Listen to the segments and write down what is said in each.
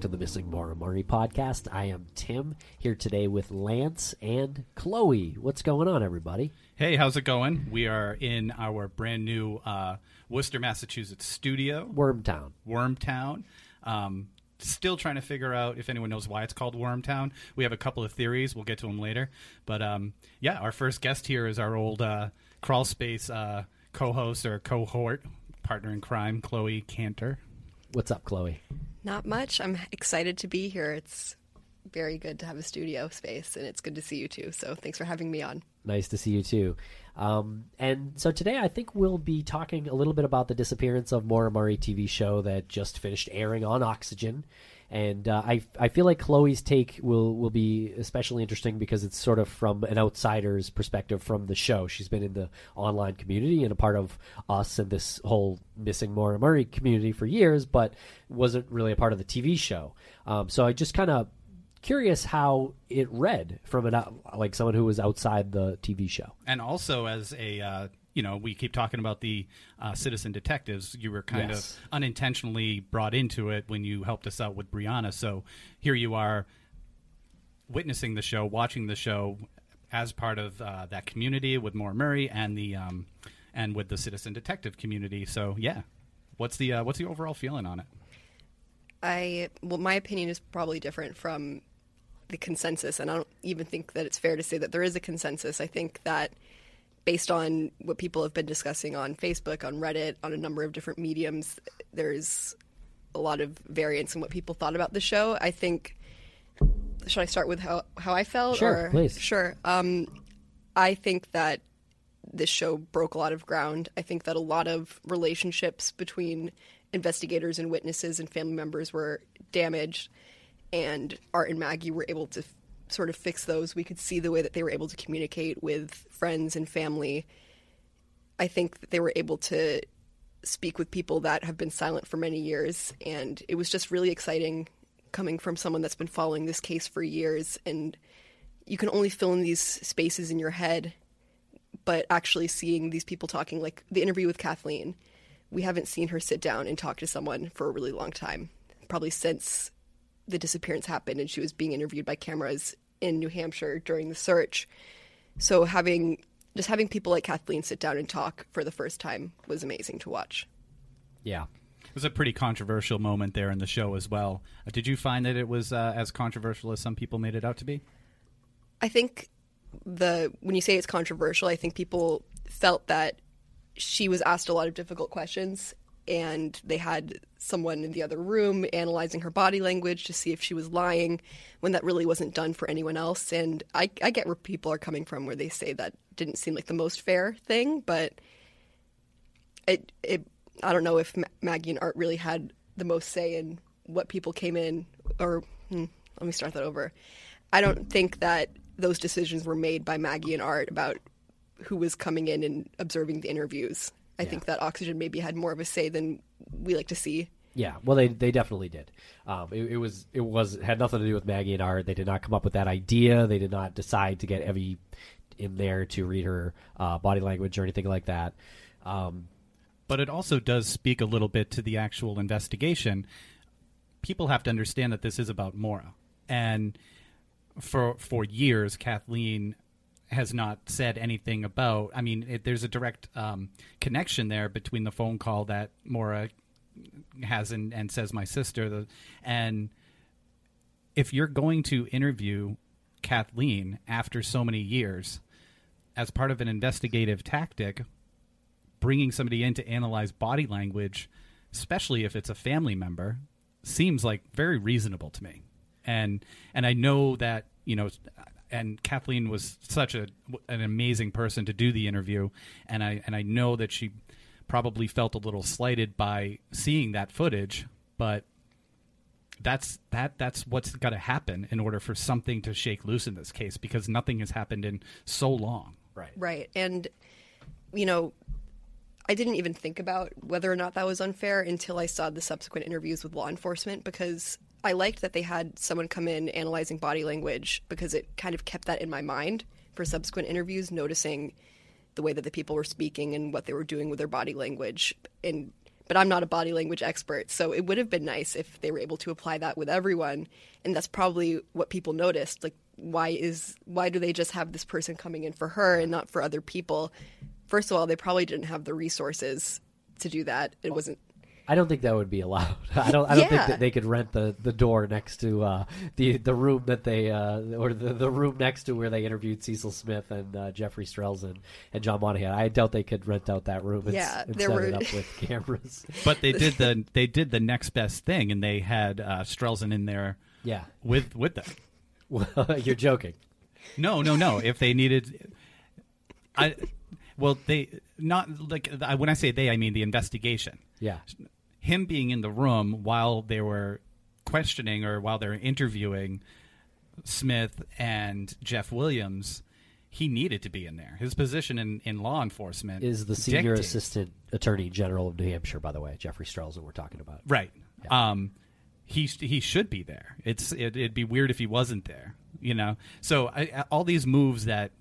Back to the Missing Murray podcast. I am Tim here today with Lance and Chloe. What's going on, everybody? Hey, how's it going? We are in our brand new uh, Worcester, Massachusetts studio, Wormtown. Wormtown. Um, still trying to figure out if anyone knows why it's called Wormtown. We have a couple of theories. We'll get to them later. But um, yeah, our first guest here is our old uh, Crawl Space uh, co-host or cohort, partner in crime, Chloe Cantor. What's up, Chloe? Not much. I'm excited to be here. It's very good to have a studio space, and it's good to see you too. So thanks for having me on. Nice to see you too. Um, and so today I think we'll be talking a little bit about the disappearance of Murray TV show that just finished airing on Oxygen. And uh, I, I feel like Chloe's take will, will be especially interesting because it's sort of from an outsider's perspective from the show. She's been in the online community and a part of us and this whole missing Maura Murray community for years, but wasn't really a part of the TV show. Um, so I just kind of curious how it read from an like someone who was outside the TV show. And also as a uh, you know, we keep talking about the uh, citizen detectives. You were kind Yes. of unintentionally brought into it when you helped us out with Brianna. So here you are, witnessing the show, watching the show as part of uh, that community with Maura Murray and the um, and with the citizen detective community. So yeah, what's the uh, what's the overall feeling on it? I well, my opinion is probably different from the consensus, and I don't even think that it's fair to say that there is a consensus. I think that based on what people have been discussing on Facebook, on Reddit, on a number of different mediums, there's a lot of variance in what people thought about the show. I think. Should I start with how how I felt? Sure, or? please. Sure. Um, I think that this show broke a lot of ground. I think that a lot of relationships between investigators and witnesses and family members were damaged, and Art and Maggie were able to sort of fix those. We could see the way that they were able to communicate with friends and family. I think that they were able to speak with people that have been silent for many years, and it was just really exciting coming from someone that's been following this case for years and you can only fill in these spaces in your head but actually seeing these people talking like the interview with kathleen we haven't seen her sit down and talk to someone for a really long time probably since the disappearance happened and she was being interviewed by cameras in new hampshire during the search so having just having people like kathleen sit down and talk for the first time was amazing to watch Yeah. It was a pretty controversial moment there in the show as well. Uh, did you find that it was uh, as controversial as some people made it out to be? I think the when you say it's controversial, I think people felt that she was asked a lot of difficult questions and they had someone in the other room analyzing her body language to see if she was lying when that really wasn't done for anyone else and I, I get where people are coming from where they say that didn't seem like the most fair thing but it it I don't know if Ma- Maggie and Art really had the most say in what people came in or hmm, let me start that over. I don't think that those decisions were made by Maggie and Art about who was coming in and observing the interviews. I think that Oxygen maybe had more of a say than we like to see Yeah, well, they they definitely did. Um, it, it was it was had nothing to do with Maggie and Art. They did not come up with that idea. They did not decide to get Evie in there to read her uh, body language or anything like that. Um, but it also does speak a little bit to the actual investigation. People have to understand that this is about Maura, and for for years, Kathleen has not said anything about. I mean, it, there's a direct um, connection there between the phone call that Maura has and, and says my sister, the, and if you're going to interview Kathleen after so many years as part of an investigative tactic, bringing somebody in to analyze body language, especially if it's a family member, seems like very reasonable to me. And and I know that you know, and Kathleen was such a an amazing person to do the interview, and I and I know that she probably felt a little slighted by seeing that footage, but that's that that's what's got to happen in order for something to shake loose in this case because nothing has happened in so long. Right. Right. And you know, I didn't even think about whether or not that was unfair until I saw the subsequent interviews with law enforcement because I liked that they had someone come in analyzing body language because it kind of kept that in my mind for subsequent interviews, noticing the way that the people were speaking and what they were doing with their body language. And but I'm not a body language expert, so it would have been nice if they were able to apply that with everyone. And that's probably what people noticed. Like, why is why do they just have this person coming in for her and not for other people? First of all, they probably didn't have the resources to do that. It wasn't I don't think that would be allowed. I don't. I don't think that they could rent the, the door next to uh, the the room that they uh, or the, the room next to where they interviewed Cecil Smith and uh, Jeffrey Strelzin and John Monahan. I doubt they could rent out that room and, Yeah, and there set were- it up with cameras. But they did the they did the next best thing, and they had uh, Strelzin in there. Yeah. with with them. Well, you're joking. No, no, no. If they needed, I well they not like when I say they, I mean the investigation. Yeah. Him being in the room while they were questioning or while they were interviewing Smith and Jeff Williams, he needed to be in there. His position in, in law enforcement Is the senior dictates- assistant attorney general of New Hampshire, by the way, Jeffrey Strelzin. We're talking about. right. Um, he he should be there. It's it, it'd be weird if he wasn't there. You know. So I- all these moves that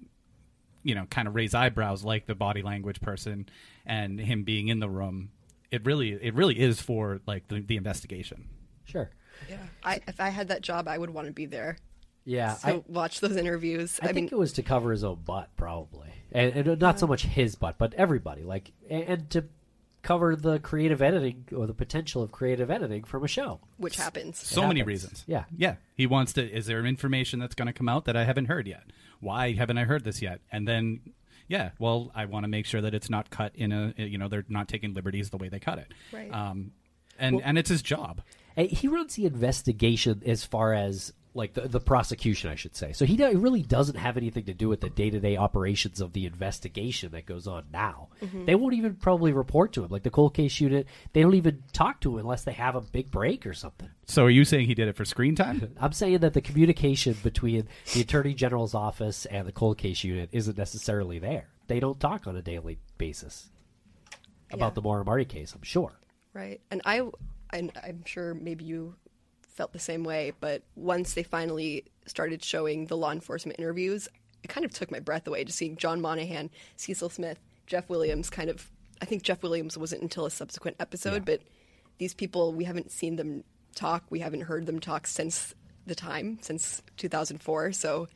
you know kind of raise eyebrows, like the body language person and him being in the room. It really it really is for like the, the investigation. Sure. Yeah. I, if I had that job, I would want to be there. Yeah. So I, watch those interviews. I, I, think mean, it was to cover his own butt, probably, and, and not so much his butt, but everybody. Like, and, and to cover the creative editing or the potential of creative editing from a show. which happens. so many reasons. Yeah. Yeah. He wants to is there information that's going to come out that I haven't heard yet? Why haven't I heard this yet? And then yeah, well, I want to make sure that it's not cut in a you know, they're not taking liberties the way they cut it. Right. Um and and it's his job. He runs the investigation as far as like the, the prosecution, I should say. So he, do- he really doesn't have anything to do with the day to day operations of the investigation that goes on now. Mm-hmm. They won't even probably report to him. Like the cold case unit, they don't even talk to him unless they have a big break or something. So are you saying he did it for screen time? I'm saying that the communication between the attorney general's office and the cold case unit isn't necessarily there. They don't talk on a daily basis about Yeah. the Maura Murray case. I'm sure. Right. And I, and I'm sure maybe you felt the same way, but once they finally started showing the law enforcement interviews, it kind of took my breath away just seeing John Monahan, Cecil Smith, Jeff Williams kind of. I think Jeff Williams wasn't until a subsequent episode, but these people, we haven't seen them talk. We haven't heard them talk since the time, since 2004. So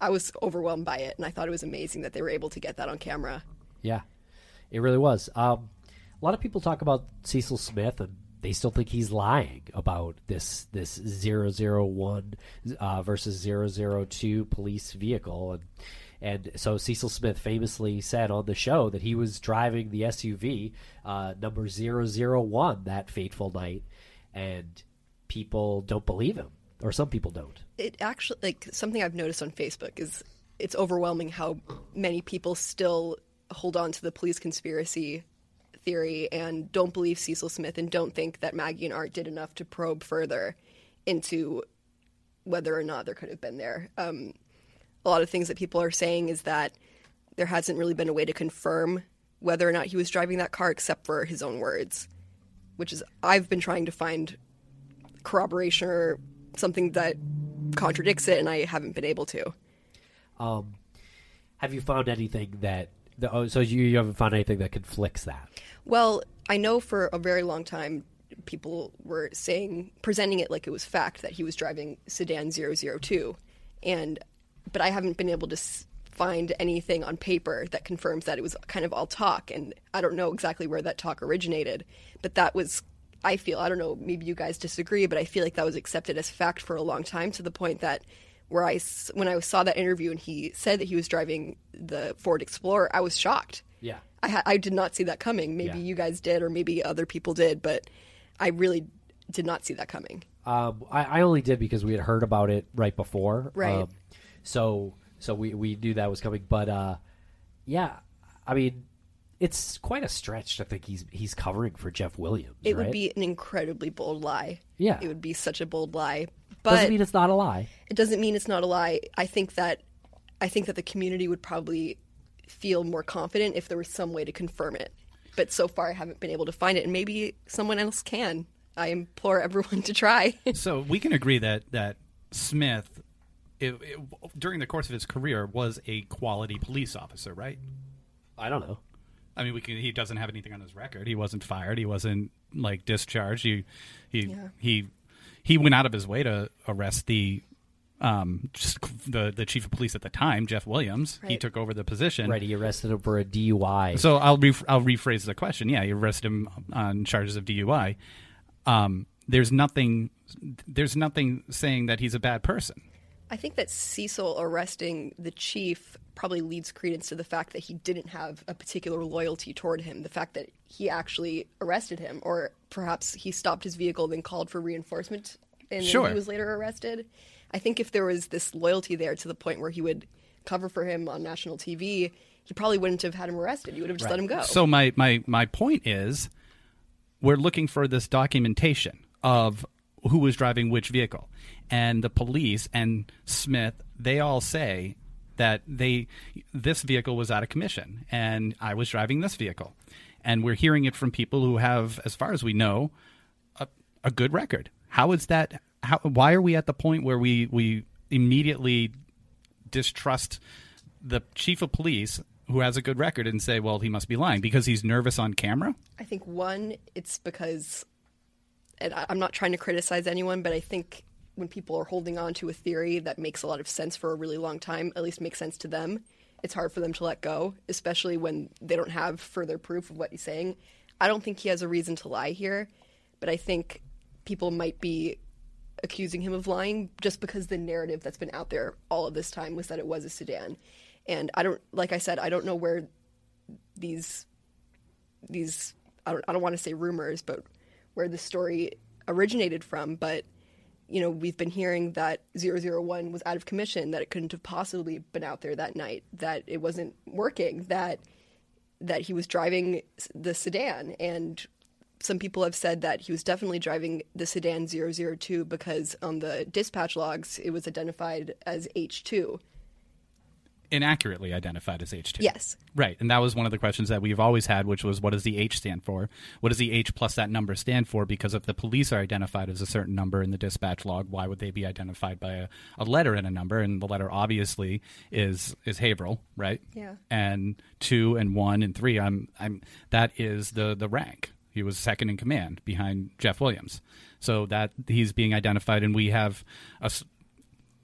I was overwhelmed by it, and I thought it was amazing that they were able to get that on camera. Yeah, it really was. Um, a lot of people talk about Cecil Smith, and they still think he's lying about this this 001 uh, versus 002 police vehicle, and and so Cecil Smith famously said on the show that he was driving the SUV uh, number 001 that fateful night, and people don't believe him, or some people don't. it actually like something I've noticed on Facebook is it's overwhelming how many people still hold on to the police conspiracy theory and don't believe Cecil Smith and don't think that Maggie and Art did enough to probe further into whether or not there could have been there. Um, a lot of things that people are saying is that there hasn't really been a way to confirm whether or not he was driving that car except for his own words. which is I've been trying to find corroboration or something that contradicts it, and I haven't been able to. Um, have you found anything that? Oh, so you, you haven't found anything that conflicts that? Well, I know for a very long time people were saying presenting it like it was fact that he was driving sedan 002 and but I haven't been able to find anything on paper that confirms that it was kind of all talk and I don't know exactly where that talk originated but that was I feel I don't know maybe you guys disagree but I feel like that was accepted as fact for a long time to the point that where I when I saw that interview and he said that he was driving the Ford Explorer I was shocked. I, ha- I did not see that coming. Maybe Yeah. you guys did, or maybe other people did, but I really did not see that coming. Um, I, I only did because we had heard about it right before. Right. Um, so so we, we knew that was coming. But uh, yeah, I mean, it's quite a stretch to think he's he's covering for Jeff Williams. It right? would be an incredibly bold lie. Yeah. It would be such a bold lie. But Doesn't mean it's not a lie. it doesn't mean it's not a lie. I think that I think that the community would probably feel more confident if there was some way to confirm it. But so far I haven't been able to find it and maybe someone else can. I implore everyone to try. so we can agree that that Smith, it, it, during the course of his career, was a quality police officer, right? I don't know. I mean, we can, he doesn't have anything on his record. He wasn't fired. He wasn't like discharged. He he Yeah. he he went out of his way to arrest the um just the the chief of police at the time, Jeff Williams. He took over the position. Right, he arrested him for a DUI. So I'll re- I'll rephrase the question. Yeah, he arrested him on charges of DUI. Um, there's nothing there's nothing saying that he's a bad person. I think that Cecil arresting the chief probably leads credence to the fact that he didn't have a particular loyalty toward him. The fact that he actually arrested him, or perhaps he stopped his vehicle then called for reinforcement, and then Sure. he was later arrested. I think if there was this loyalty there to the point where he would cover for him on national TV, he probably wouldn't have had him arrested. You would have just let him go. So my my my point is, we're looking for this documentation of who was driving which vehicle, and the police and Smith they all say that they this vehicle was out of commission and I was driving this vehicle, and we're hearing it from people who have, as far as we know, a, a good record. How is that? How? Why are we at the point where we we immediately distrust the chief of police who has a good record and say, well, he must be lying because he's nervous on camera? I think one, it's because, and I'm not trying to criticize anyone, but I think when people are holding on to a theory that makes a lot of sense for a really long time, at least makes sense to them, it's hard for them to let go, especially when they don't have further proof of what he's saying. I don't think he has a reason to lie here, but I think people might be accusing him of lying just because the narrative that's been out there all of this time was that it was a sedan. And I don't, like I said, I don't know where these these I don't, I don't want to say rumors, but where the story originated from. But you know, we've been hearing that 001 was out of commission, that it couldn't have possibly been out there that night, that it wasn't working, that that he was driving the sedan, and some people have said that he was definitely driving the sedan 002 because on the dispatch logs it was identified as H2. Inaccurately identified as H2. Yes. Right. And that was one of the questions that we've always had, which was what does the H stand for? What does the H plus that number stand for? Because if the police are identified as a certain number in the dispatch log, why would they be identified by a, a letter and a number? And the letter obviously is is Haverhill, right? Yeah. And two and one and three, I'm I'm that is the the rank. He was second in command behind Jeff Williams. So that he's being identified and we have a.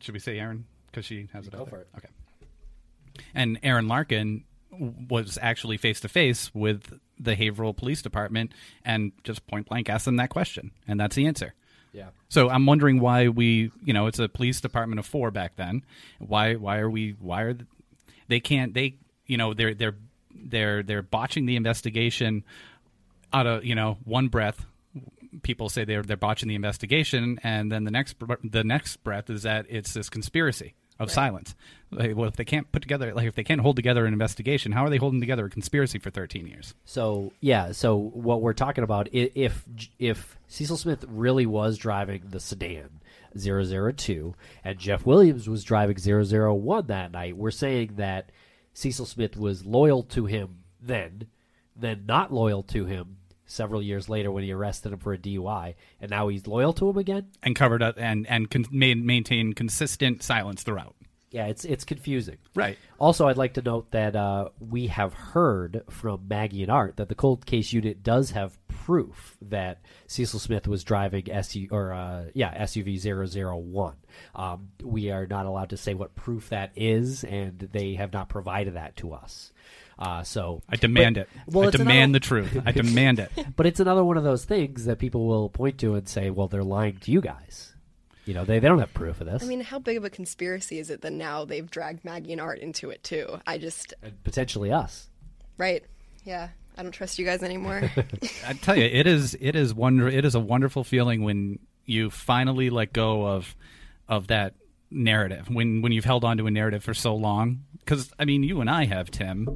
should we say Aaron? Because she has it Go for it. Okay and Aaron Larkin was actually face to face with the Haverhill Police Department and just point blank asked them that question, and that's the answer. Yeah. So I'm wondering why we, you know, it's a police department of four back then. Why, why are we? Why are th- they can't? They, you know, they're they're they're they're botching the investigation out of you know one breath. People say they're they're botching the investigation, and then the next the next breath is that it's this conspiracy of silence. Like, well, if they can't put together, like if they can't hold together an investigation, how are they holding together a conspiracy for 13 years? So yeah, so what we're talking about if if Cecil Smith really was driving the sedan 002 and Jeff Williams was driving 001 that night, we're saying that Cecil Smith was loyal to him then, then not loyal to him several years later when he arrested him for a DUI, and now he's loyal to him again. and covered up and and con- main, maintain consistent silence throughout. Yeah, it's it's confusing. Right. Also, I'd like to note that uh, we have heard from Maggie and Art that the cold case unit does have proof that Cecil Smith was driving SU or uh, yeah SUV 001. Um, we are not allowed to say what proof that is, and they have not provided that to us. Uh, so I demand but- it. Well, I demand another- the truth. I demand it. but it's another one of those things that people will point to and say, "Well, they're lying to you guys." You know, they, they don't have proof of this. I mean, how big of a conspiracy is it that now they've dragged Maggie and Art into it too? I just And potentially us. right, yeah. I don't trust you guys anymore. I tell you, it is it is wonder it is a wonderful feeling when you finally let go of of that narrative when when you've held on to a narrative for so long. Because I mean, you and I have Tim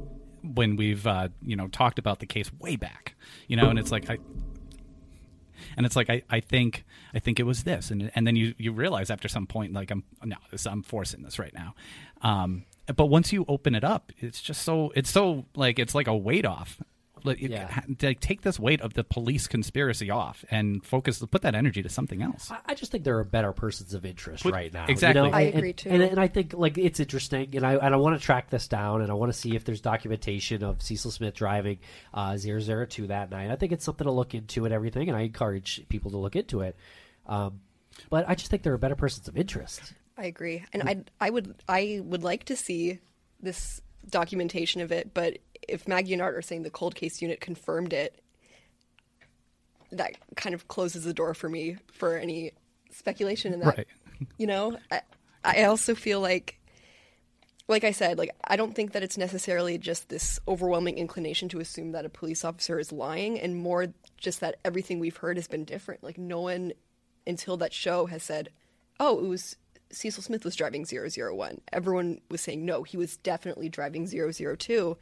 when we've uh, you know talked about the case way back, you know, and it's like I. And it's like I, I think I think it was this, and and then you, you realize after some point like I'm no this I'm forcing this right now, um, but once you open it up, it's just so it's so like it's like a weight off. Like, Yeah. ha- like take this weight of the police conspiracy off and focus put that energy to something else. I- I just think there are better persons of interest Put- right now. exactly. You know? I And- agree, too. And, and I think like it's interesting, and I and I want to track this down, and I want to see if there's documentation of Cecil Smith driving uh, 002 that night. I think it's something to look into and everything, and I encourage people to look into it. Um, but I just think there are better persons of interest. I agree, and I I would I would like to see this documentation of it. But if Maggie and Art are saying the cold case unit confirmed it, that kind of closes the door for me for any speculation in that. Right. You know, I, I also feel like, like I said, like I don't think that it's necessarily just this overwhelming inclination to assume that a police officer is lying, and more just that everything we've heard has been different. Like no one until that show has said, "Oh, it was Cecil Smith was driving 001." Everyone was saying, "No, he was definitely driving 002."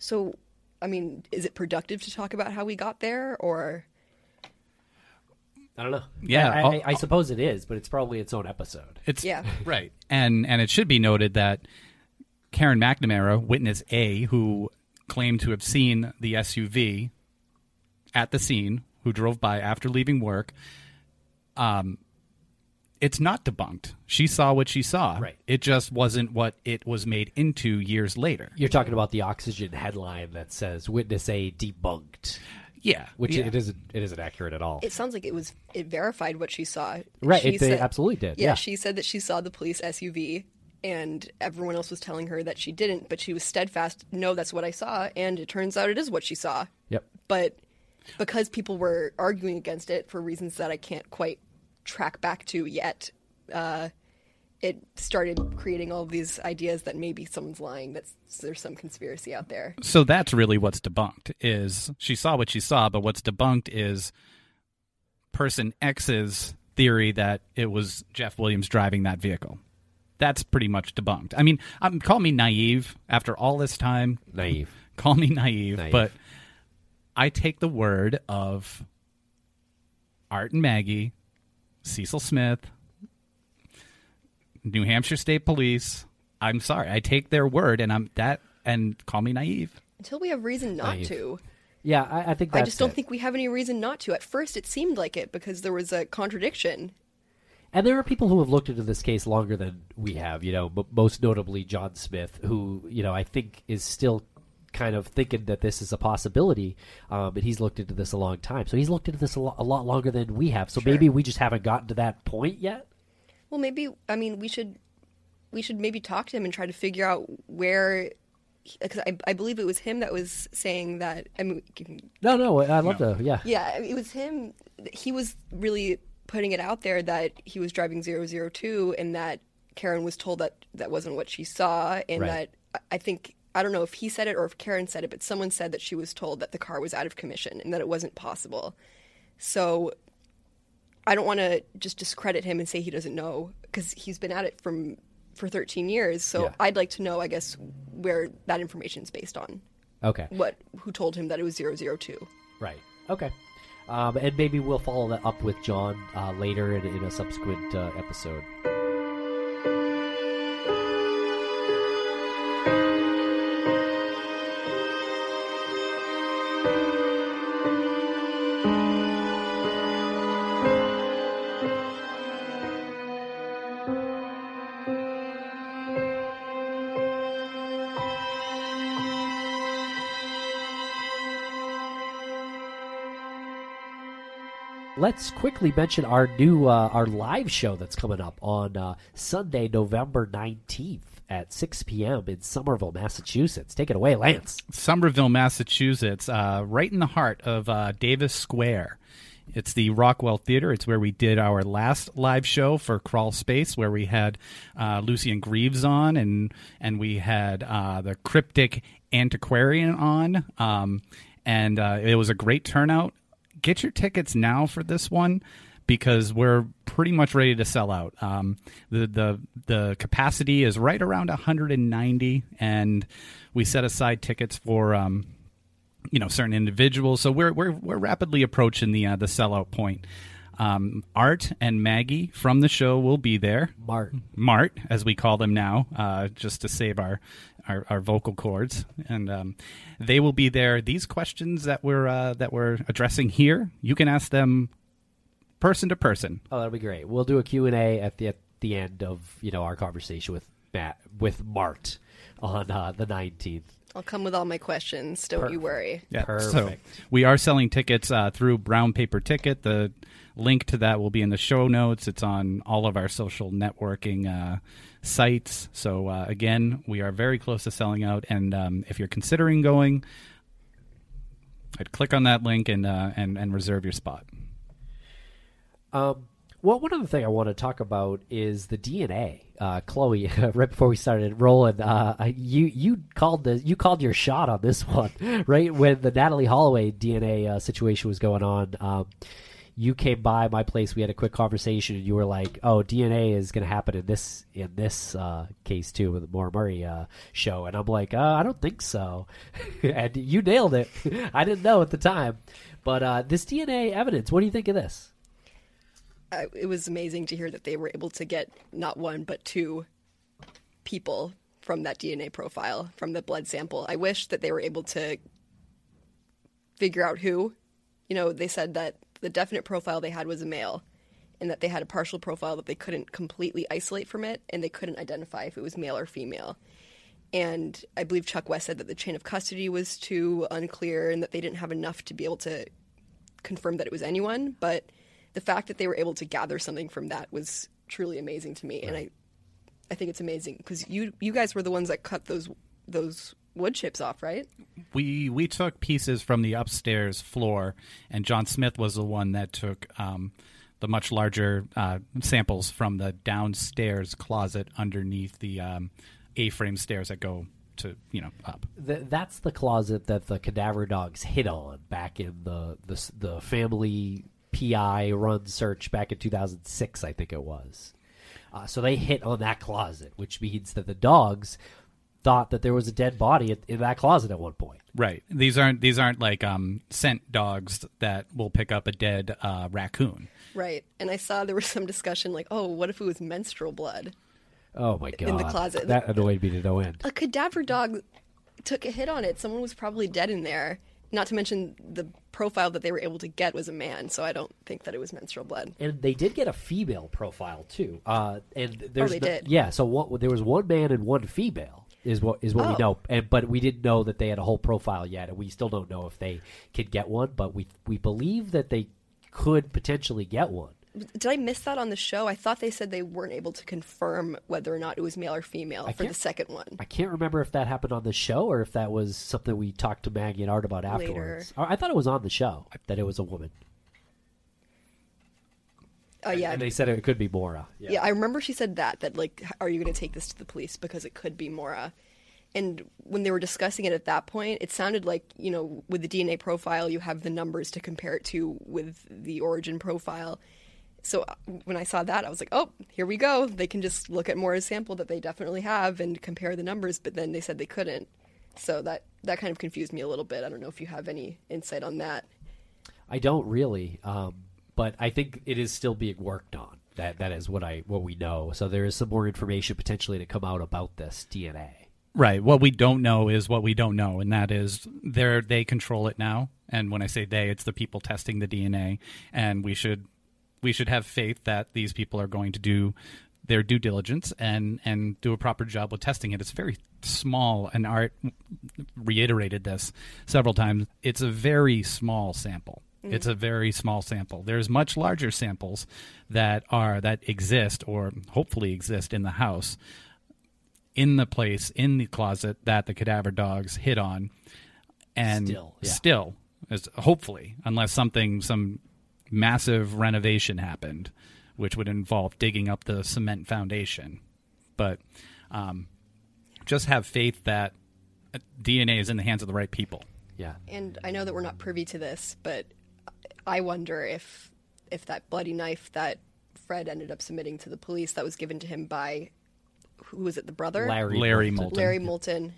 So, I mean, is it productive to talk about how we got there, or I don't know. Yeah, I, I, I'll- suppose it is, but it's probably its own episode. It's Yeah. right, and and it should be noted that Karen McNamara, witness A, who claimed to have seen the SUV at the scene, who drove by after leaving work, um, it's not debunked. She saw what she saw. Right. It just wasn't what it was made into years later. You're talking about the Oxygen headline that says "Witness A debunked," Yeah, which yeah. it isn't. It isn't accurate at all. it sounds like it was it verified what she saw. Right, She it- they absolutely did, yeah. she said that she saw the police SUV, and everyone else was telling her that she didn't, but she was steadfast. No, that's what I saw, and it turns out it is what she saw. Yep. But because people were arguing against it for reasons that I can't quite track back to yet, uh, it started creating all of these ideas that maybe someone's lying. That there's some conspiracy out there. So that's really what's debunked is she saw what she saw, but what's debunked is person X's theory that it was Jeff Williams driving that vehicle. That's pretty much debunked. I mean, um, call me naive after all this time. Naive. Call me naive, Naive. but I take the word of Art and Maggie, Cecil Smith, New Hampshire State Police. I'm sorry, I take their word, and I'm that. And call me naive. Until we have reason not Naive. to. Yeah, I, I think that's I just don't it. think we have any reason not to. At first, it seemed like it because there was a contradiction. And there are people who have looked into this case longer than we have. You know, m- most notably John Smith, who you know I think is still kind of thinking that this is a possibility. Um, and he's looked into this a long time, so he's looked into this a, lo- a lot longer than we have. So maybe we just haven't gotten to that point yet. Well, maybe I mean we should we should maybe talk to him and try to figure out where because I, I believe it was him that was saying that I mean No, no, I love to. Yeah, yeah it was him he was really putting it out there that he was driving 002 and that Karen was told that that wasn't what she saw and Right. that I- I think I don't know if he said it or if Karen said it but someone said that she was told that the car was out of commission and that it wasn't possible so I don't want to just discredit him and say he doesn't know because he's been at it from for 13 years. So Yeah. I'd like to know, I guess, where that information is based on. Okay. What who told him that it was 002? Right. Okay. Um, and maybe we'll follow that up with John uh, later in, in a subsequent uh, episode. Let's quickly mention our new uh, our live show that's coming up on uh, Sunday, November nineteenth at six p.m. in Somerville, Massachusetts. Take it away, Lance. Somerville, Massachusetts, uh, right in the heart of uh, Davis Square. It's the Rockwell Theater. It's where we did our last live show for Crawl Space, where we had uh, Lucien Greaves on, and and we had uh, the Cryptic Antiquarian on, um, and uh, it was a great turnout. Get your tickets now for this one because we're pretty much ready to sell out. Um, the the the capacity is right around 190, and we set aside tickets for. Um, you know certain individuals. So we're we're we're rapidly approaching the uh, the sellout point. Um, Art and Maggie from the show will be there. Mart, Mart, as we call them now, uh, just to save our, our, our vocal cords, and um, they will be there. These questions that we're uh, that we're addressing here, you can ask them person to person. Oh, that'll be great. We'll do a Q and A at the at the end of you know our conversation with Matt with Mart on uh, the nineteenth. I'll come with all my questions. Don't you worry. Yeah, Perfect. So we are selling tickets uh, through Brown Paper Ticket. The link to that will be in the show notes. It's on all of our social networking uh, sites. So uh, again, we are very close to selling out. And um, if you're considering going, I'd click on that link and uh, and and reserve your spot. Um, well, one other thing I want to talk about is the DNA. Uh, Chloe, right before we started rolling, uh, you you called the you called your shot on this one, right when the Natalee Holloway DNA uh, situation was going on. Um, you came by my place. We had a quick conversation, and you were like, "Oh, DNA is going to happen in this in this uh, case too with the Maura Murray uh, show." And I'm like, uh, "I don't think so," and you nailed it. I didn't know at the time, but this DNA evidence. What do you think of this? It was amazing to hear that they were able to get not one but two people from that DNA profile from the blood sample. I wish that they were able to figure out who. You know, they said that the definite profile they had was a male and that they had a partial profile that they couldn't completely isolate from it and they couldn't identify if it was male or female. And I believe Chuck West said that the chain of custody was too unclear and that they didn't have enough to be able to confirm that it was anyone, but the fact that they were able to gather something from that was truly amazing to me, and I, I think it's amazing because you you guys were the ones that cut those those wood chips off, right? we we took pieces from the upstairs floor, and John Smith was the one that took um, the much larger uh, samples from the downstairs closet underneath the um, A-frame stairs that go to you know up. Th- that's the closet that the cadaver dogs hit on back in the the, the family PI run search back in 2006, I think it was. Uh, so they hit on that closet, which means that the dogs thought that there was a dead body at, in that closet at one point. Right. These aren't these aren't like um, scent dogs that will pick up a dead uh, raccoon. Right. And I saw there was some discussion like, oh, what if it was menstrual blood? Oh my god! In the closet. that annoyed me to no end. A cadaver dog took a hit on it. Someone was probably dead in there. Not to mention the profile that they were able to get was a man, so I don't think that it was menstrual blood. And they did get a female profile too. Uh, and there's they no- did? yeah. So what? There was one man and one female. Is what is what we Oh. know, and but we didn't know that they had a whole profile yet, and we still don't know if they could get one. But we we believe that they could potentially get one. Did I miss that on the show? I thought they said they weren't able to confirm whether or not it was male or female I for the second one. I can't remember if that happened on the show or if that was something we talked to Maggie and Art about afterwards. I I thought it was on the show that it was a woman. Oh yeah, And they said it could be Maura. Yeah. I remember she said that that like are you going to take this to the police because it could be Maura. And when they were discussing it at that point, it sounded like, you know, with the DNA profile, you have the numbers to compare it to with the origin profile. So uh, when I saw that, I was like, "Oh, here we go. They can just look at Maura's sample that they definitely have and compare the numbers." But then they said they couldn't. So that that kind of confused me a little bit. I don't know if you have any insight on that. I don't really, um, but I think it is still being worked on. That that is what I what we know. So there is some more information potentially to come out about this DNA. Right. What we don't know is what we don't know, and that is they they control it now. And when I say they, it's the people testing the DNA, and we should we should have faith that these people are going to do their due diligence and and do a proper job with testing it. It's very small, and Art reiterated this several times. It's a very small sample. Mm-hmm. It's a very small sample. There's much larger samples that are that exist or hopefully exist in the house, in the place in the closet that the cadaver dogs hit on, and Still, yeah. still, as hopefully, unless something some massive renovation happened, which would involve digging up the cement foundation. But um, just have faith that uh, DNA is in the hands of the right people. Yeah. And I know that we're not privy to this, but I wonder if if that bloody knife that Fred ended up submitting to the police that was given to him by who was it, the brother? Larry. Larry Moulton. Moulton. Larry Moulton.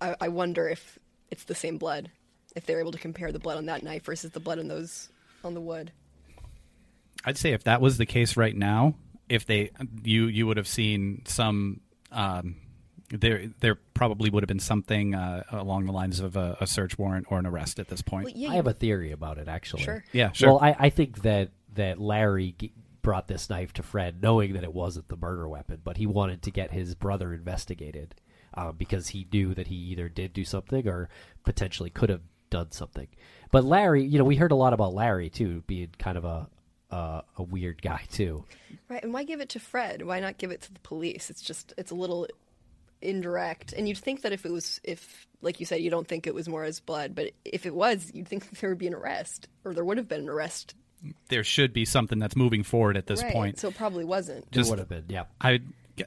I, I wonder if it's the same blood. If they're able to compare the blood on that knife versus the blood on those on the wood. I'd say if that was the case right now, if they you you would have seen some um, there there probably would have been something uh, along the lines of a, a search warrant or an arrest at this point. Well, yeah, I have a theory about it, actually. Sure. Yeah, sure. Well, I, I think that that Larry g- brought this knife to Fred, knowing that it wasn't the murder weapon, but he wanted to get his brother investigated uh, because he knew that he either did do something or potentially could have done something. But Larry, you know, we heard a lot about Larry too, being kind of a uh, a weird guy too. Right, and why give it to Fred? Why not give it to the police? It's just it's a little indirect. And you'd think that if it was if like you said, you don't think it was Maura's blood, but if it was, you'd think there would be an arrest. Or there would have been an arrest. there should be something that's moving forward at this right. point. So it probably wasn't. Just, It would have been, yeah. I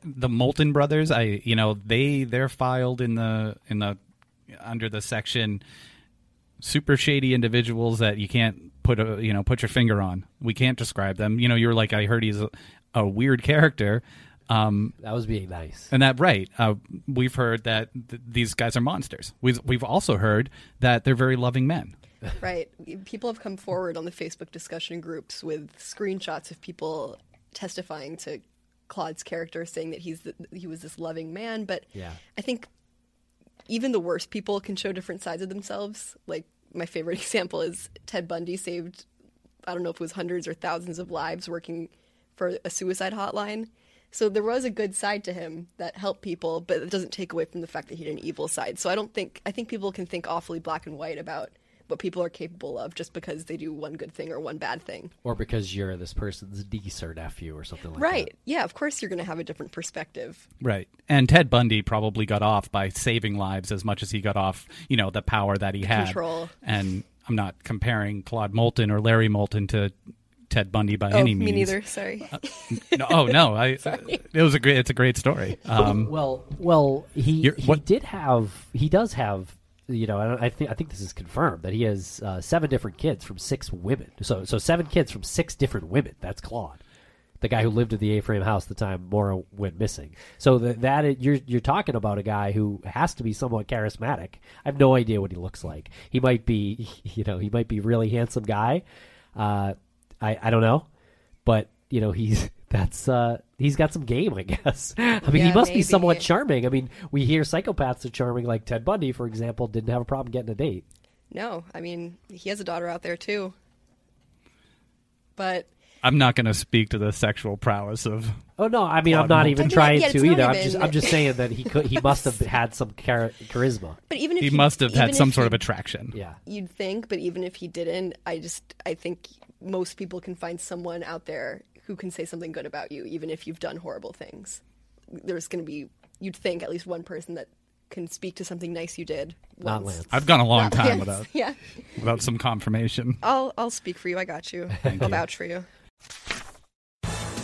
the Moulton brothers. I you know they they're filed in the in the under the section super shady individuals that you can't put a you know put your finger on. We can't describe them. You know, you're like I heard he's a, a weird character. Um, That was being nice. and that right, uh, we've heard that th- these guys are monsters. We've we've also heard that they're very loving men. Right. People have come forward on the Facebook discussion groups with screenshots of people testifying to Claude's character, saying that he's the, he was this loving man. But Yeah. I think even the worst people can show different sides of themselves. Like my favorite example is Ted Bundy saved I don't know if it was hundreds or thousands of lives working for a suicide hotline. So there was a good side to him that helped people, but it doesn't take away from the fact that he had an evil side. So I don't think I think people can think awfully black and white about what people are capable of just because they do one good thing or one bad thing. Or because you're this person's niece or nephew or something like right. that. Right. Yeah, of course you're going to have a different perspective. Right. And Ted Bundy probably got off by saving lives as much as he got off, you know, the power that he had. Control. And I'm not comparing Claude Moulton or Larry Moulton to Ted Bundy by oh, any means. me means. neither. Sorry. No, oh no, I it was a great it's a great story. Um Well, well, he he what- did have he does have you know I, think I think this is confirmed that he has uh, seven different kids from six women. So so seven kids from six different women. That's Claude, the guy who lived in the A-frame house the time Maura went missing. So that that you're you're talking about a guy who has to be somewhat charismatic. I have no idea what he looks like. He might be you know he might be really handsome guy. Uh, I I don't know, but you know he's that's uh he's got some game i guess. I mean he Yeah, must be somewhat charming. I mean we hear psychopaths are charming like ted bundy for example didn't have a problem getting a date. No, I mean, he has a daughter out there too. But I'm not going to speak to the sexual prowess of oh no i mean i'm not even I mean, trying yeah, to it's not either. I'm just i'm just saying that he could he must have had some char- charisma. But even if he must have had some sort he of attraction. yeah. You'd think, but even if he didn't, I just I think most people can find someone out there who can say something good about you, even if you've done horrible things. There's going to be, you'd think, at least one person that can speak to something nice you did. Not once. Lance. I've gone a long Not time Lance. without Yeah, without some confirmation. I'll I'll speak for you. I got you. I'll vouch for you.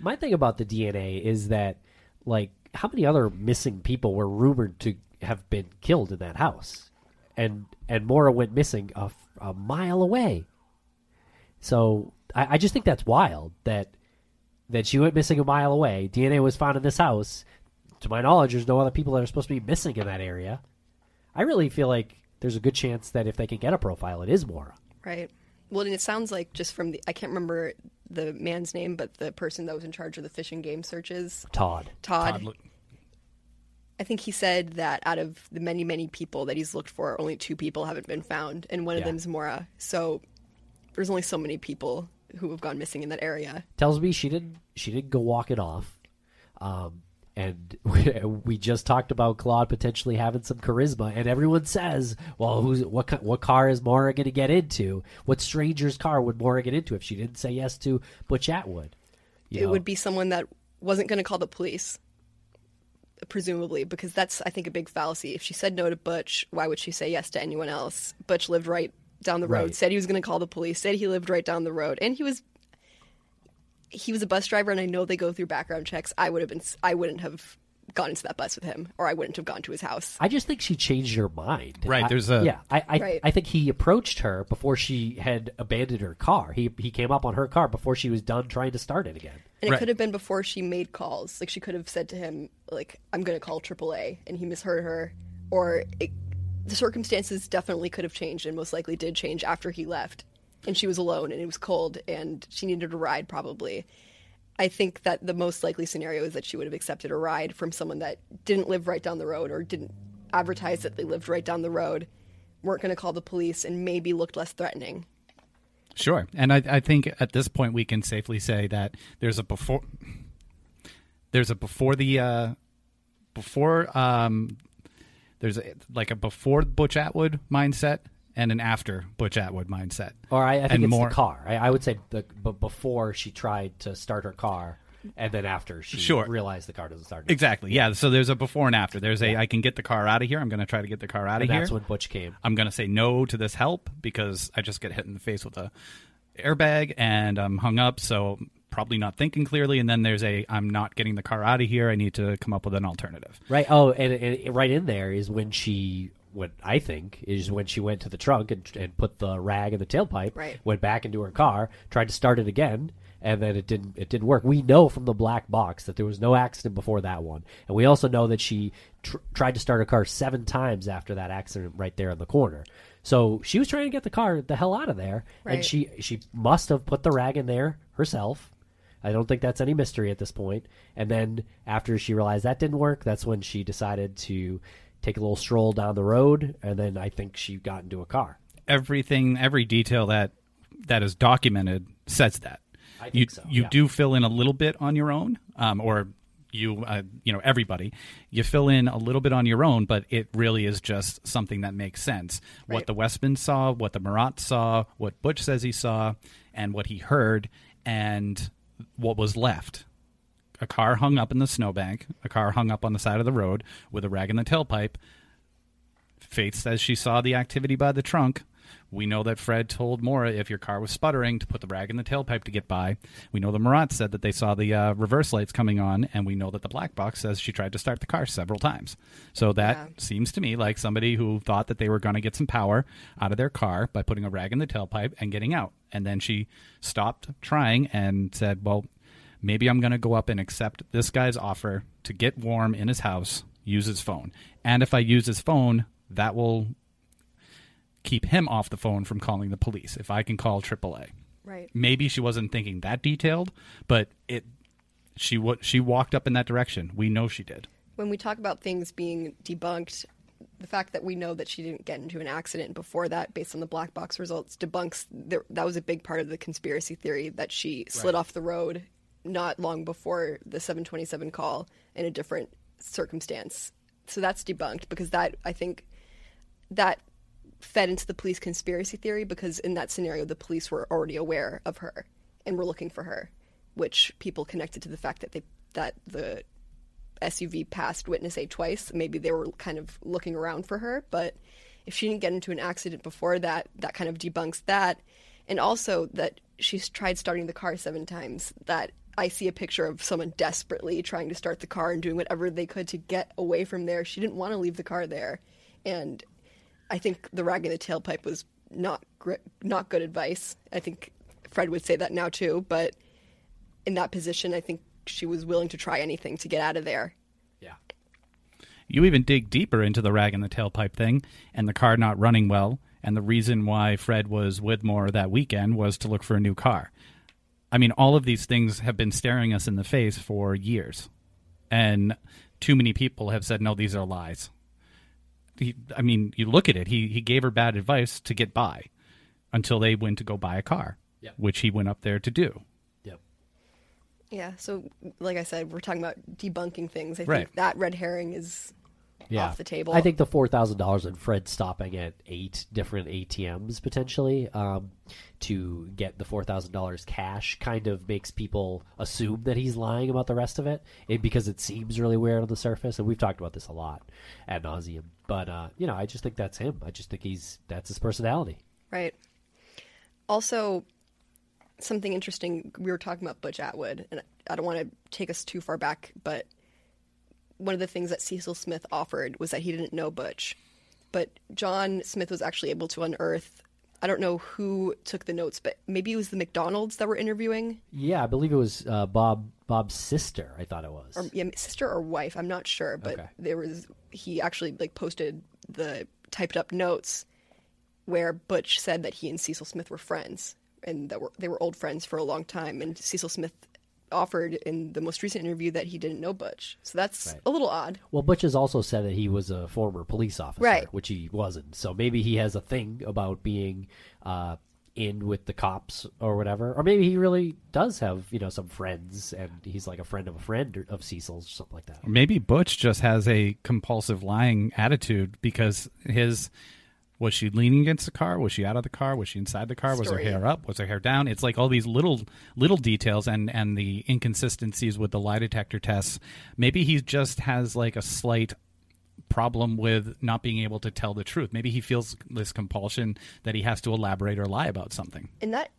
My thing about the DNA is that, like, how many other missing people were rumored to have been killed in that house, and and Maura went missing a, a mile away. So I, I just think that's wild that that she went missing a mile away. DNA was found in this house. To my knowledge, there's no other people that are supposed to be missing in that area. I really feel like there's a good chance that if they can get a profile, it is Maura. Right. Well, and it sounds like just from the I can't remember the man's name, but the person that was in charge of the Fish and Game searches, Todd. Todd. Todd look- I think he said that out of the many, many people that he's looked for, only two people haven't been found, and one of Yeah. them's Maura. So there's only so many people who have gone missing in that area. tells me she didn't she didn't go walk it off um and we, we just talked about Claude potentially having some charisma, and everyone says, "Well, who's what? What car is Maura going to get into? What stranger's car would Maura get into if she didn't say yes to Butch Atwood?" You it know? would be someone that wasn't going to call the police, presumably, because that's I think a big fallacy. If she said no to Butch, why would she say yes to anyone else? Butch lived right down the road. Right. Said he was going to call the police. Said he lived right down the road, and he was he was a bus driver, and I know they go through background checks. I would have been I wouldn't have gone into that bus with him, or I wouldn't have gone to his house. I just think she changed her mind. Right, I- there's a- yeah. I I, Right. I think he approached her before she had abandoned her car. He he came up on her car before she was done trying to start it again. And it Right. could have been before she made calls. Like she could have said to him, like, "I'm going to call AAA," and he misheard her, or it, the circumstances definitely could have changed, and most likely did change after he left, and she was alone, and it was cold, and she needed a ride probably. I think that the most likely scenario is that she would have accepted a ride from someone that didn't live right down the road or didn't advertise that they lived right down the road, weren't going to call the police, and maybe looked less threatening. Sure, and I, I think at this point we can safely say that there's a before, there's a before the, uh, before um, there's a, like a before Butch Atwood mindset and an after Butch Atwood mindset. Or I, I think And it's more- the car. I, I would say the, but before she tried to start her car, and then after she Sure. realized the car doesn't start. Exactly. Yeah. So there's a before and after. There's a I can get the car out of here. I'm going to try to get the car out of here. that's when Butch came. I'm going to say no to this help because I just get hit in the face with a airbag and I'm hung up. So probably not thinking clearly. And then there's a I'm not getting the car out of here. I need to come up with an alternative. Right. Oh, and, and right in there is when she, what I think is when she went to the trunk and, and put the rag in the tailpipe. Right. Went back into her car, tried to start it again, and then it didn't. It didn't work. We know from the black box that there was no accident before that one, and we also know that she tr- tried to start her car seven times after that accident right there in the corner. So she was trying to get the car the hell out of there, and she she must have put the rag in there herself. I don't think that's any mystery at this point. And then after she realized that didn't work, that's when she decided to take a little stroll down the road. And then I think she got into a car. Everything, every detail that that is documented says that. I think you so, you yeah. do fill in a little bit on your own, um, or you uh, you know everybody you fill in a little bit on your own, but it really is just something that makes sense. What the Westman saw, what the Marotte saw, what Butch says he saw, and what he heard, and what was left. A car hung up in the snowbank, a car hung up on the side of the road with a rag in the tailpipe. Faith says she saw the activity by the trunk. We know that Fred told Maura if your car was sputtering to put the rag in the tailpipe to get by. We know the Marotte said that they saw the uh, reverse lights coming on, and we know that the black box says she tried to start the car several times. So that Yeah. seems to me like somebody who thought that they were going to get some power out of their car by putting a rag in the tailpipe and getting out. And then she stopped trying and said, Well, maybe I'm going to go up and accept this guy's offer to get warm in his house, use his phone. And if I use his phone, that will keep him off the phone from calling the police if I can call AAA. Right. Maybe she wasn't thinking that detailed, but it she wa- she walked up in that direction. We know she did. When we talk about things being debunked, the fact that we know that she didn't get into an accident before that, based on the black box results, debunks there, that was a big part of the conspiracy theory that she slid Right. off the road not long before the 727 call in a different circumstance. So that's debunked because that I think that fed into the police conspiracy theory because in that scenario the police were already aware of her and were looking for her, which people connected to the fact that they that the SUV passed witness A twice. Maybe they were kind of looking around for her, but if she didn't get into an accident before that, that kind of debunks that. And also that she's tried starting the car seven times. That I see a picture of someone desperately trying to start the car and doing whatever they could to get away from there. She didn't want to leave the car there. And I think the rag in the tailpipe was not not good advice. I think Fred would say that now too, but in that position, I think she was willing to try anything to get out of there. Yeah. You even dig deeper into the rag in the tailpipe thing and the car not running well, and the reason why Fred was with Maura that weekend was to look for a new car. I mean, all of these things have been staring us in the face for years, and too many people have said, no, these are lies. He, I mean, you look at it, he, he gave her bad advice to get by until they went to go buy a car, Yep. which he went up there to do. Yep. Yeah, so like I said, we're talking about debunking things. I Right. think that red herring is yeah. off the table. I think the four thousand dollars and Fred stopping at eight different ATMs potentially um, to get the four thousand dollars cash kind of makes people assume that he's lying about the rest of it, it because it seems really weird on the surface. And we've talked about this a lot ad nauseum. But uh, you know, I just think that's him. I just think he's that's his personality. Right. Also, something interesting. We were talking about Butch Atwood, and I don't want to take us too far back, but one of the things that Cecil Smith offered was that he didn't know Butch, but John Smith was actually able to unearth. I don't know who took the notes, but maybe it was the McDonald's that were interviewing, Yeah, I believe it was uh, Bob Bob's sister. I thought it was. or yeah, sister or wife. I'm not sure, but Okay. there was he actually like posted the typed up notes where Butch said that he and Cecil Smith were friends and that were they were old friends for a long time. And Cecil Smith offered in the most recent interview that he didn't know Butch, so that's Right. a little odd. Well, Butch has also said that he was a former police officer, Right. which he wasn't. So maybe he has a thing about being uh, in with the cops or whatever, or maybe he really does have you know some friends, and he's like a friend of a friend or- of Cecil's or something like that. Maybe Butch just has a compulsive lying attitude because his was she leaning against the car? Was she out of the car? Was she inside the car? Was her hair up? Was her hair down? It's like all these little little details and and the inconsistencies with the lie detector tests. Maybe he just has like a slight problem with not being able to tell the truth. Maybe he feels this compulsion that he has to elaborate or lie about something. And that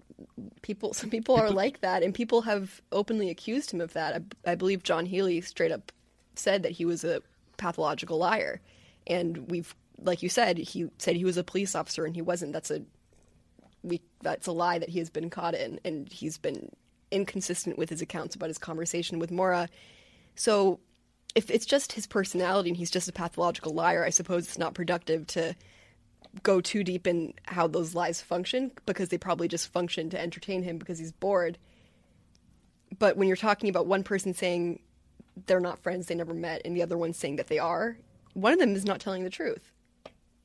people, some people are like that, and people have openly accused him of that. I, I believe John Healy straight up said that he was a pathological liar, and we've, like you said, he said he was a police officer and he wasn't. That's a we that's a lie that he has been caught in, and he's been inconsistent with his accounts about his conversation with Maura. So, if it's just his personality and he's just a pathological liar, I suppose it's not productive to go too deep in how those lies function because they probably just function to entertain him because he's bored. But when you're talking about one person saying they're not friends, they never met, and the other one saying that they are, one of them is not telling the truth.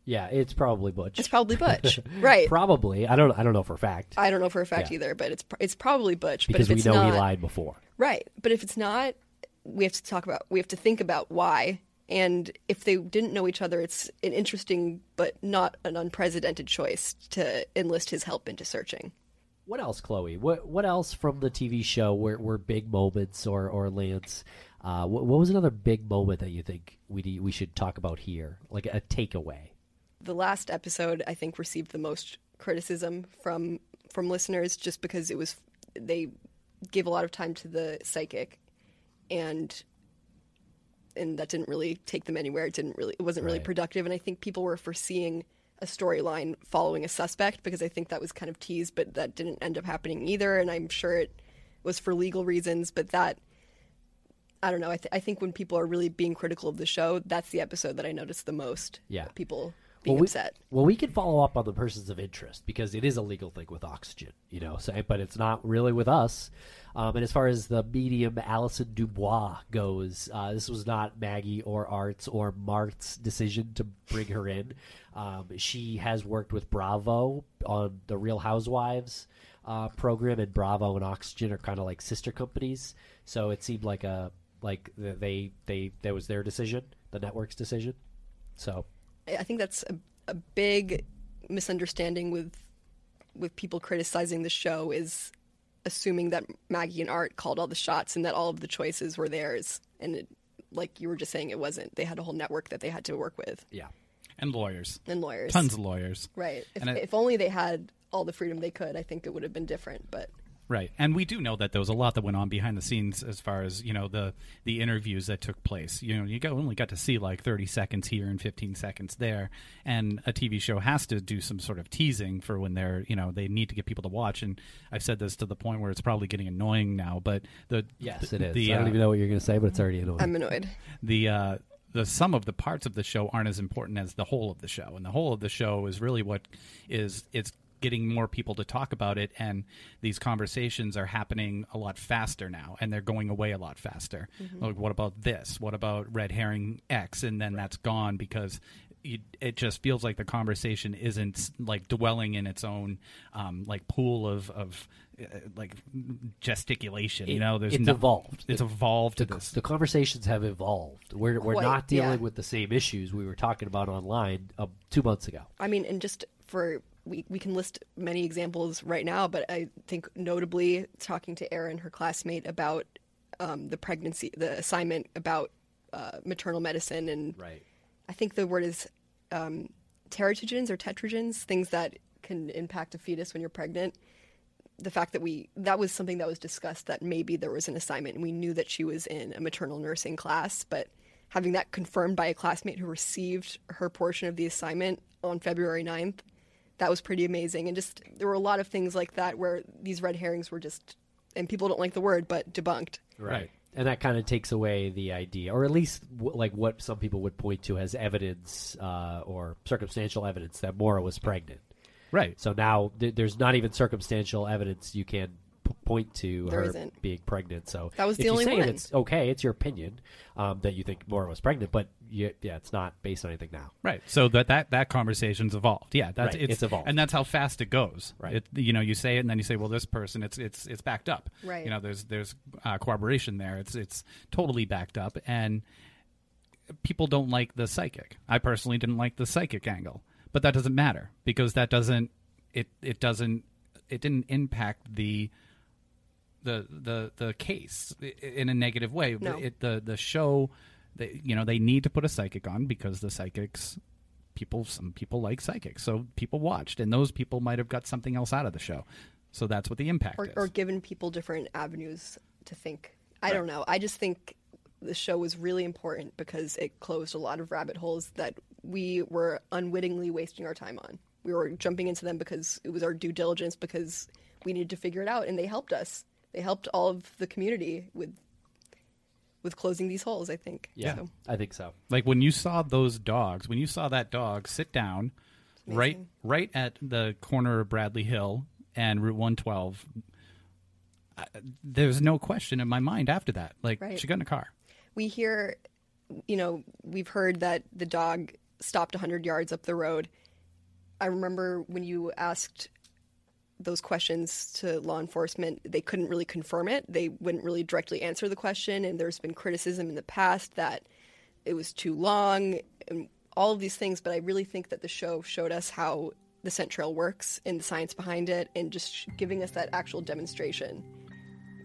Yeah, it's probably Butch. It's probably Butch, right? Probably. I don't. I don't know for a fact I don't know for a fact Yeah. either, but it's it's probably Butch. because but we know it's he lied before. Right. But if it's not, we have to talk about, we have to think about why. And if they didn't know each other, it's an interesting but not an unprecedented choice to enlist his help into searching. What else, Chloe? What what else from the TV show were, were big moments or or Lance? Uh, what, what was another big moment that you think we we should talk about here, like a takeaway? The last episode, I think, received the most criticism from from listeners just because it was they gave a lot of time to the psychic and and that didn't really take them anywhere. It didn't really it wasn't really Right. productive and I think people were foreseeing a storyline following a suspect because I think that was kind of teased but that didn't end up happening either and I'm sure it was for legal reasons but that I don't know. I, th- I think when people are really being critical of the show, that's the episode that I noticed the most. Yeah. People being well, we. Well, we can follow up on the persons of interest because it is a legal thing with oxygen, you know. So, but it's not really with us. Um, and as far as the medium Allison DuBois goes, uh, this was not Maggie or Art's or Mart's decision to bring her in. Um, she has worked with Bravo on the Real Housewives uh, program, and Bravo and Oxygen are kind of like sister companies. So it seemed like a like they they that was their decision, the network's decision. So I think that's a, a big misunderstanding with with people criticizing the show is assuming that Maggie and Art called all the shots and that all of the choices were theirs. And it, like you were just saying, it wasn't. They had a whole network that they had to work with yeah. and lawyers, and lawyers. tons of lawyers. Right. If, And I- if only they had all the freedom they could, I think it would have been different. But Right, and we do know that there was a lot that went on behind the scenes as far as you know the the interviews that took place. You know, you got, only got to see like thirty seconds here and fifteen seconds there, and a TV show has to do some sort of teasing for when they're you know they need to get people to watch. And I've said this to the point where it's probably getting annoying now, but the Yes, it is. The, I don't uh, even know what you're going to say, but it's already annoying. I'm annoyed. the uh, the sum of the parts of the show aren't as important as the whole of the show, and the whole of the show is really what is it's getting more people to talk about it, and these conversations are happening a lot faster now, and they're going away a lot faster. Like, what about this? What about red herring X? And then that's gone because. You, it just feels like the conversation isn't like dwelling in its own um, like pool of of uh, like gesticulation. you know, there's it's no- evolved. It's The- evolved to the, this. the conversations have evolved. We're we're Quite, not dealing yeah. with the same issues we were talking about online uh, two months ago. I mean, and just for we we can list many examples right now, but I think notably talking to Erin, her classmate, about um, the pregnancy, the assignment about uh, maternal medicine, and Right. I think the word is um, teratogens or tetragens, things that can impact a fetus when you're pregnant. The fact that we that was something that was discussed that maybe there was an assignment, and we knew that she was in a maternal nursing class, but having that confirmed by a classmate who received her portion of the assignment on February 9th, that was pretty amazing. And just there were a lot of things like that where these red herrings were just, and people don't like the word, but debunked. Right. And that kind of takes away the idea, or at least w- like what some people would point to as evidence uh, or circumstantial evidence that Maura was pregnant. Right. So now th- there's not even circumstantial evidence you can p- point to There her isn't. being pregnant. So That was if the only you say one. It's okay. It's your opinion um, that you think Maura was pregnant, but you, yeah, it's not based on anything now. Right. So that that that conversation's evolved. Yeah, that's Right, it's, it's evolved. and that's how fast it goes. Right. It, you know, you say it, and then you say, "Well, this person, it's it's it's backed up." Right. You know, there's there's uh, corroboration there. It's it's totally backed up, and people don't like the psychic. I personally didn't like the psychic angle, but that doesn't matter because that doesn't it it doesn't it didn't impact the the the the case in a negative way. No. It, the the show, they, you know, they need to put a psychic on because the psychics people some people like psychics, so people watched, and those people might have got something else out of the show. So that's what the impact or, is. or given people different avenues to think. I don't know. I just think the show was really important because it closed a lot of rabbit holes that we were unwittingly wasting our time on. We were jumping into them because it was our due diligence because we needed to figure it out, and they helped us. They helped all of the community with with closing these holes. I think. Yeah, So, I think so. like when you saw those dogs, when you saw that dog sit down right right at the corner of Bradley Hill and Route 112, I, there's no question in my mind after that. Like Right. she got in a car. we hear, you know, we've heard that the dog stopped 100 yards up the road. I remember when you asked those questions to law enforcement, they couldn't really confirm it. They wouldn't really directly answer the question. And there's been criticism in the past that it was too long and all of these things. But I really think that the show showed us how the scent trail works and the science behind it and just giving us that actual demonstration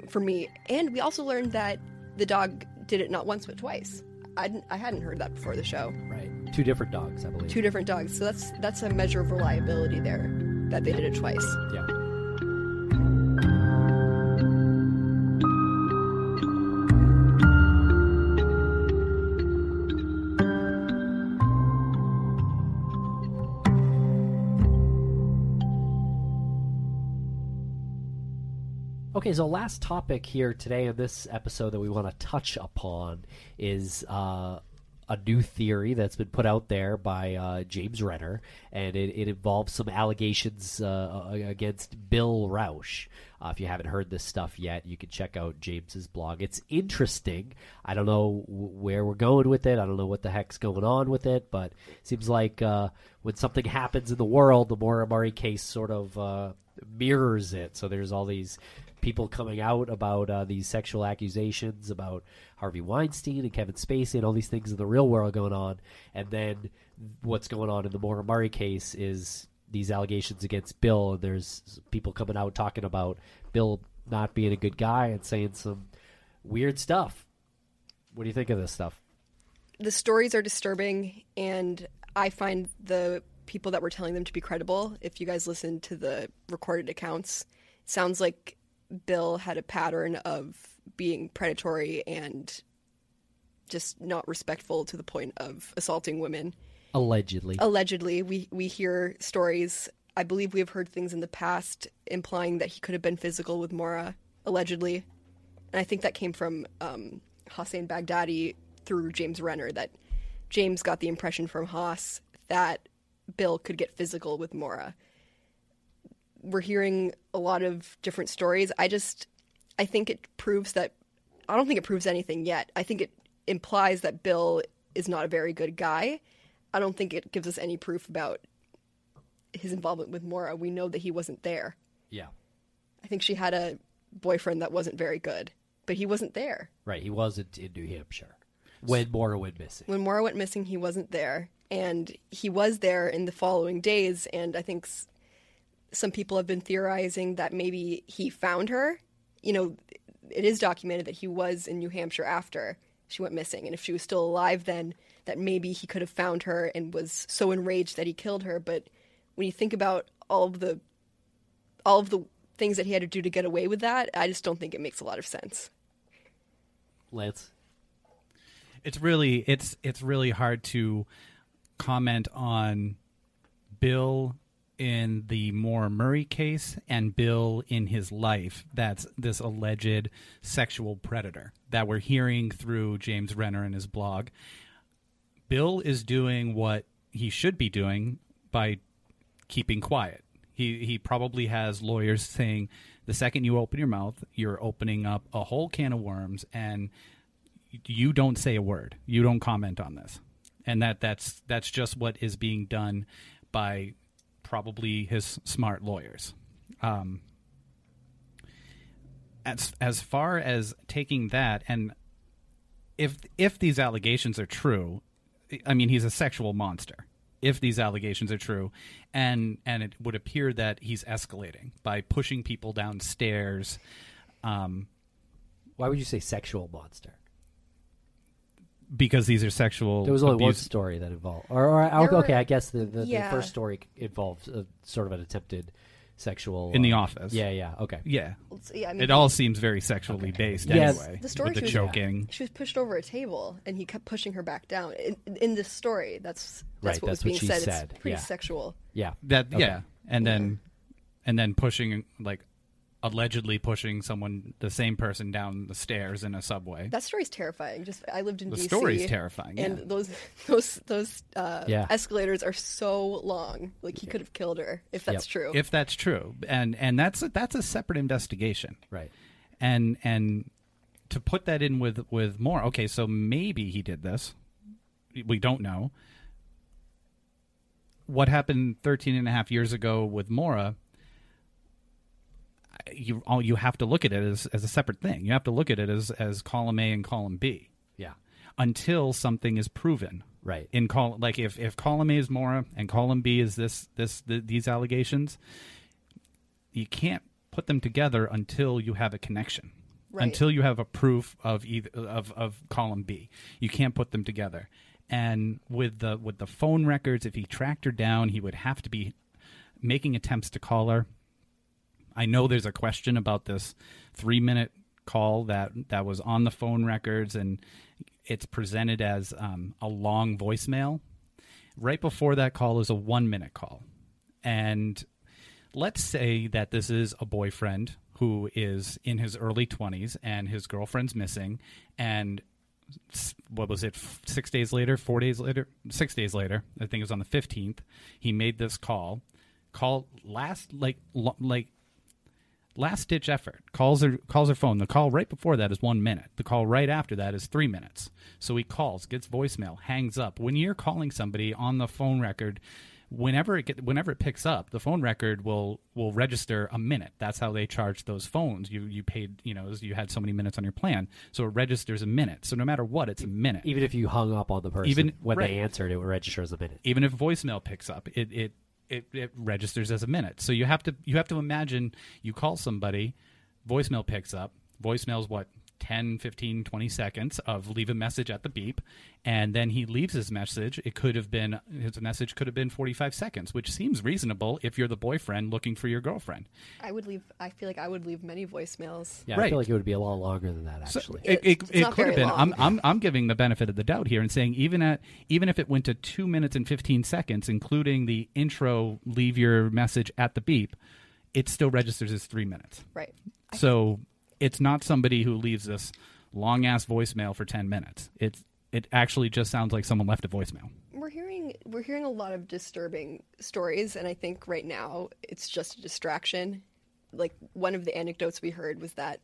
for me. And we also learned that the dog did it not once but twice. I, I hadn't heard that before the show. Right. Two different dogs, I believe. Two different dogs. So that's that's a measure of reliability there. That they did it twice. Yeah. Okay, so last topic here today in this episode that we want to touch upon is uh, a new theory that's been put out there by uh, James Renner, and it, it involves some allegations uh, against Bill Rausch. Uh, if you haven't heard this stuff yet, you can check out James's blog. It's interesting. I don't know where we're going with it. I don't know what the heck's going on with it, but it seems like uh, when something happens in the world, the Murray case sort of uh, mirrors it. So there's all these people coming out about uh, these sexual accusations about Harvey Weinstein and Kevin Spacey and all these things in the real world going on, and then what's going on in the Murray case is these allegations against Bill, and there's people coming out talking about Bill not being a good guy and saying some weird stuff. What do you think of this stuff? The stories are disturbing, and I find the people that were telling them to be credible. If you guys listen to the recorded accounts, sounds like Bill had a pattern of being predatory and just not respectful to the point of assaulting women. Allegedly. Allegedly, we we hear stories. I believe we have heard things in the past implying that he could have been physical with Maura. allegedly, and I think that came from um, Hossein Baghdadi through James Renner. That James got the impression from Haas that Bill could get physical with Maura we're hearing a lot of different stories. I just I think it proves that I don't think it proves anything yet. I think it implies that Bill is not a very good guy. I don't think it gives us any proof about his involvement with Maura. We know that he wasn't there. Yeah. I think she had a boyfriend that wasn't very good, but he wasn't there. Right, he wasn't in New Hampshire when Maura went missing. When Maura went missing, he wasn't there, and he was there in the following days. And I think some people have been theorizing that maybe he found her. You know, it is documented that he was in New Hampshire after she went missing, and if she was still alive then, that maybe he could have found her and was so enraged that he killed her. But when you think about all of the all of the things that he had to do to get away with that, I just don't think it makes a lot of sense. Lance, it's really it's it's really hard to comment on Bill in the Maura Murray case and Bill in his life that's this alleged sexual predator that we're hearing through James Renner in his blog. Bill is doing what he should be doing by keeping quiet. He he probably has lawyers saying the second you open your mouth, you're opening up a whole can of worms and you don't say a word. You don't comment on this. And that that's that's just what is being done by probably his smart lawyers. Um, as as far as taking that and if if these allegations are true, I mean he's a sexual monster. If these allegations are true, and and it would appear that he's escalating by pushing people downstairs. Um, Why would you say sexual monster? Because these are sexual. There was only one abuse- story that involved, or, or There okay, were- I guess the, the, yeah. the first story involved a, sort of an attempted sexual in the uh, office. Yeah, yeah, okay. Yeah. Let's- yeah, I mean, it all seems very sexually based Yeah, anyway. the story with the she was- choking. She was pushed over a table, and he kept pushing her back down. In, in this story, that's that's Right, what that's was being what she said. said, It's pretty yeah. sexual. Yeah, That Okay. yeah, and then and then pushing like allegedly pushing someone the same person down the stairs in a subway. That story's terrifying. Just I lived in DC. The DC. story's terrifying, and yeah. those those those uh, Yeah. escalators are so long. Like he could have killed her if that's Yep. true. if that's true, and and that's a, that's a separate investigation, right. and and to put that in with with more. Okay, so maybe he did this. We don't know. What happened 13 and a half years ago with Maura? You all you have to look at it as, as a separate thing. You have to look at it as as column A and column B Yeah, until something is proven. right. In col like if if column A is Maura and column B is this this th- these allegations, you can't put them together until you have a connection. Right. Until you have a proof of either of of column B, you can't put them together. And with the with the phone records, if he tracked her down, he would have to be making attempts to call her. I know there's a question about this three minute call that that was on the phone records, and it's presented as um, a long voicemail. Right before that call is a one minute call, and let's say that this is a boyfriend who is in his early 20s and his girlfriend's missing and what was it six days later four days later six days later i think it was on the 15th he made this call call last like like last ditch effort. Calls her calls her phone. The call right before that is one minute. The call right after that is three minutes. So he calls gets voicemail hangs up. When you're calling somebody on the phone record whenever it get, whenever it picks up the phone record will will register a minute. That's how they charge those phones. You you paid you know you had so many minutes on your plan so it registers a minute. So no matter what it's a minute. Even if you hung up on the person, Even- when right. they answered, it would register as a minute. even if voicemail picks up it, it it it registers as a minute. So you have to you have to imagine you call somebody voicemail picks up. Voicemail's what 10 15 20 seconds of leave a message at the beep and then he leaves his message it could have been his message could have been 45 seconds which seems reasonable if you're the boyfriend looking for your girlfriend I would leave. I feel like I would leave many voicemails. Yeah, I feel like it would be a lot longer than that. So Actually, it, it, It's- it's it could have been. I'm. I'm I'm giving the benefit of the doubt here and saying even at even if it went to two minutes and fifteen seconds, including the intro, leave your message at the beep, it still registers as three minutes. Right. So it's not somebody who leaves this long ass voicemail for ten minutes. It's it actually just sounds like someone left a voicemail. We're hearing we're hearing a lot of disturbing stories, and I think right now it's just a distraction. Like one of the anecdotes we heard was that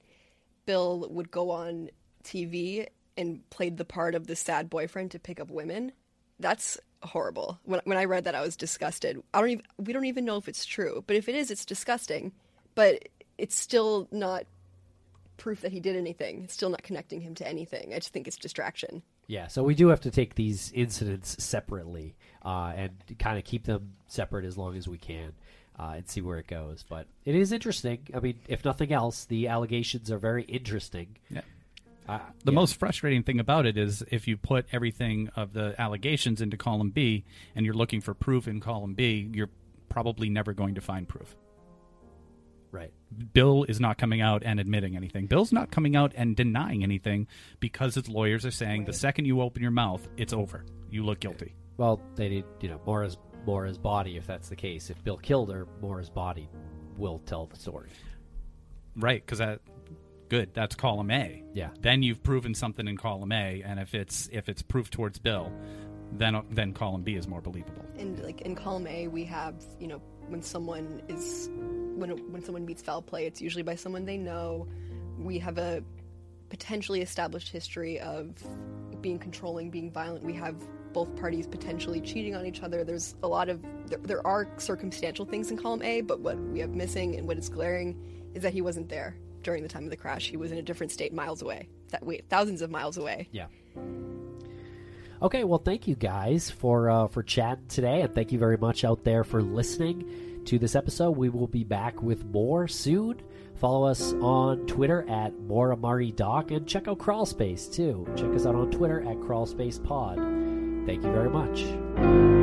Bill would go on TV and played the part of the sad boyfriend to pick up women. That's horrible. When when I read that, I was disgusted. I don't even we don't even know if it's true, but if it is, it's disgusting. But it's still not proof that he did anything. It's still not connecting him to anything. I just think it's distraction. Yeah, so we do have to take these incidents separately uh, and kind of keep them separate as long as we can uh, and see where it goes. But it is interesting. I mean, if nothing else, the allegations are very interesting. Yeah. Uh, The yeah. most frustrating thing about it is if you put everything of the allegations into column B and you're looking for proof in column B, you're probably never going to find proof. Right. Bill is not coming out and admitting anything. Bill's not coming out and denying anything because his lawyers are saying the second you open your mouth, it's over. You look guilty. Well, they need, you know, Maura's Maura's body. If that's the case, if Bill killed her, Maura's body will tell the story. Right, because that good. That's column A. Yeah. Then you've proven something in column A, and if it's if it's proof towards Bill, then then column B is more believable. And like in column A, we have you know when someone is when when someone meets foul play, it's usually by someone they know. We have a potentially established history of being controlling, being violent. We have both parties potentially cheating on each other. There's a lot of there, there are circumstantial things in column A, but what we have missing and what is glaring is that he wasn't there during the time of the crash. He was in a different state, miles away. That wait, thousands of miles away. Yeah. Okay, well, thank you guys for uh, for chatting today, and thank you very much out there for listening to this episode. We will be back with more soon. Follow us on Twitter at Moramari Doc and check out Crawlspace too. Check us out on Twitter at Crawlspace Pod. Thank you very much.